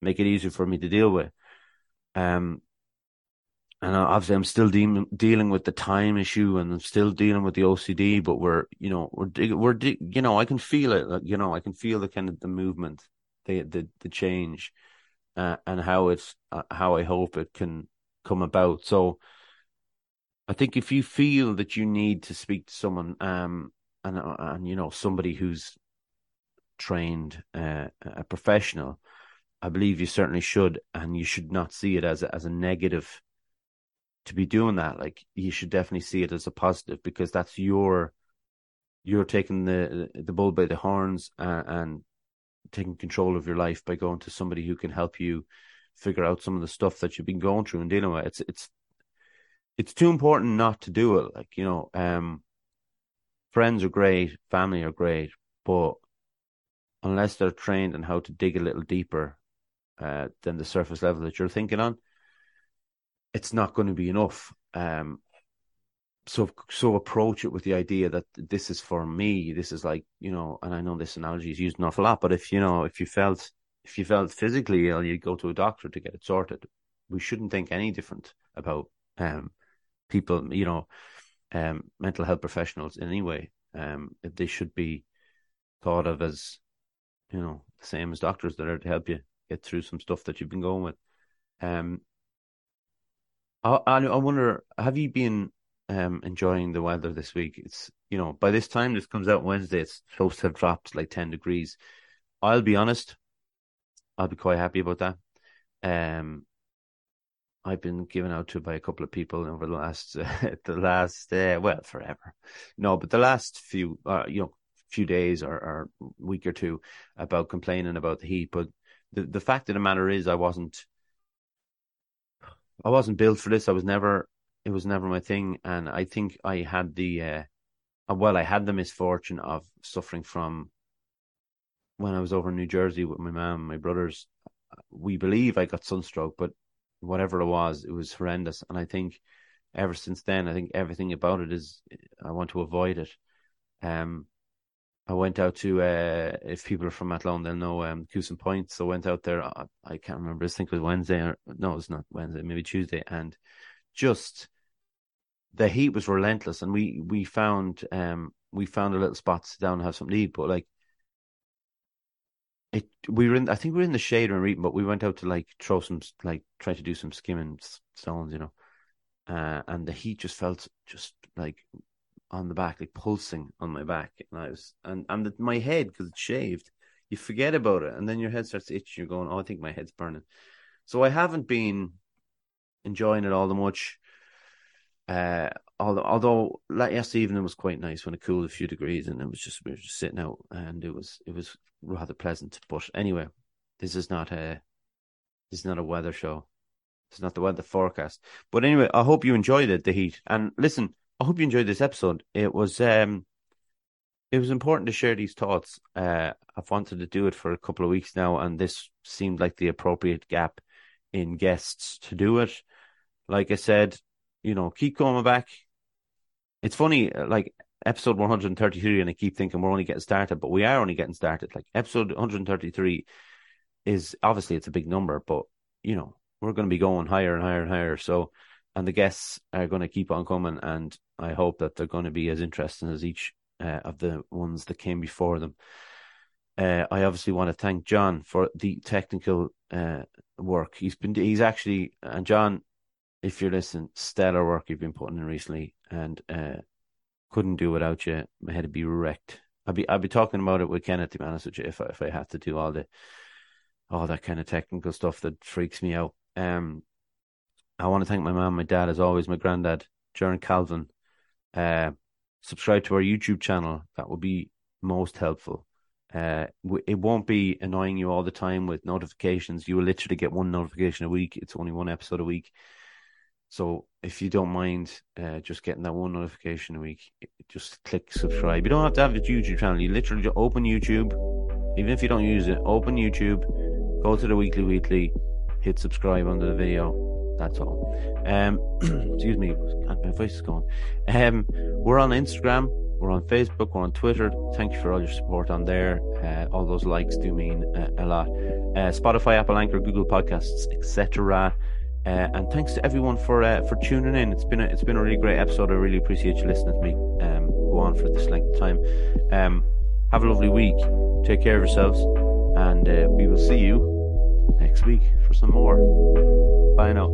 make it easier for me to deal with. Um, and obviously I'm still de- dealing with the time issue, and I'm still dealing with the OCD. But we're, you know, we're we're you know, I can feel it. You know, I can feel the kind of the movement, the the the change, uh, and how it's uh, how I hope it can come about. So I think if you feel that you need to speak to someone, um, and uh, and you know somebody who's trained, uh, a professional, I believe you certainly should, and you should not see it as as a negative to be doing that. Like you should definitely see it as a positive because that's your you're taking the the bull by the horns uh, and taking control of your life by going to somebody who can help you figure out some of the stuff that you've been going through and dealing with. It's it's it's too important not to do it. Like, you know, um, friends are great, family are great, but unless they're trained in how to dig a little deeper uh, than the surface level that you're thinking on, it's not going to be enough. Um, so so approach it with the idea that this is for me. This is like you know, and I know this analogy is used an awful lot, but if you know, if you felt if you felt physically ill, you'd go to a doctor to get it sorted. We shouldn't think any different about um, people, you know, um, mental health professionals in any way. Um, they should be thought of as, you know, the same as doctors that are to help you get through some stuff that you've been going with. Um, I, I wonder, have you been um, enjoying the weather this week? It's you know, by this time this comes out Wednesday, it's supposed to have dropped like 10 degrees. I'll be honest, I'll be quite happy about that. Um, I've been given out to by a couple of people over the last, uh, [laughs] the last, uh, well, forever. No, but the last few, uh, you know, few days or, or week or two about complaining about the heat. But the, the fact of the matter is, I wasn't, I wasn't built for this. I was never, it was never my thing. And I think I had the, uh, uh, well, I had the misfortune of suffering from when I was over in New Jersey with my mom, my brothers. We believe I got sunstroke, but whatever it was, it was horrendous. And I think ever since then, I think everything about it is I want to avoid it. Um, I went out to uh, if people are from Athlone, they'll know um, Coosan Point. So I went out there. I, I can't remember. I think it was Wednesday or no, it's not Wednesday, maybe Tuesday, and just the heat was relentless, and we we found um we found a little spot to sit down and have something to eat, but like it we were in I think we were in the shade when we but we went out to like throw some like try to do some skimming stones, you know, uh, and the heat just felt just like on the back, like pulsing on my back, and I was and and the, my head because it's shaved, you forget about it, and then your head starts itching. You're going, oh, I think my head's burning. So I haven't been enjoying it all that much. Uh, although, although yesterday evening was quite nice when it cooled a few degrees and it was just we were just sitting out and it was it was rather pleasant. But anyway, this is not a this is not a weather show. It's not the weather forecast. But anyway, I hope you enjoyed it, the heat. And listen, I hope you enjoyed this episode. It was um it was important to share these thoughts. Uh I've wanted to do it for a couple of weeks now and this seemed like the appropriate gap in guests to do it. Like I said, you know, keep coming back. It's funny, uh, like episode 133, and I keep thinking we're only getting started, but we are only getting started. Like episode 133 is obviously it's a big number, but you know, we're going to be going higher and higher and higher. So, and the guests are going to keep on coming, and I hope that they're going to be as interesting as each uh, of the ones that came before them. Uh, I obviously want to thank John for the technical uh, work. He's been, he's actually, and John, if you're listening, stellar work you've been putting in recently, and uh, couldn't do without you. My head would be wrecked. I'd be I'd be talking about it with Kenneth to be honest with you if I, if I had to do all the all that kind of technical stuff that freaks me out. Um, I want to thank my mom, my dad, as always, my granddad, Jaron Calvin. Uh, subscribe to our YouTube channel. That would be most helpful. Uh, it won't be annoying you all the time with notifications. You will literally get one notification a week. It's only one episode a week. So if you don't mind uh, just getting that one notification a week, just click subscribe. You don't have to have a YouTube channel. You literally just open YouTube, even if you don't use it. Open YouTube, go to the weekly weekly, hit subscribe under the video. That's all. Um, [clears throat] excuse me, [coughs] my voice is gone. Um, we're on Instagram, we're on Facebook, we're on Twitter. Thank you for all your support on there. Uh, all those likes do mean uh, a lot. Uh, Spotify, Apple Anchor, Google Podcasts, etc. Uh, and thanks to everyone for uh, for tuning in. It's been a, it's been a really great episode. I really appreciate you listening to me um, go on for this length of time. Um, have a lovely week. Take care of yourselves, and uh, we will see you next week for some more. Bye now.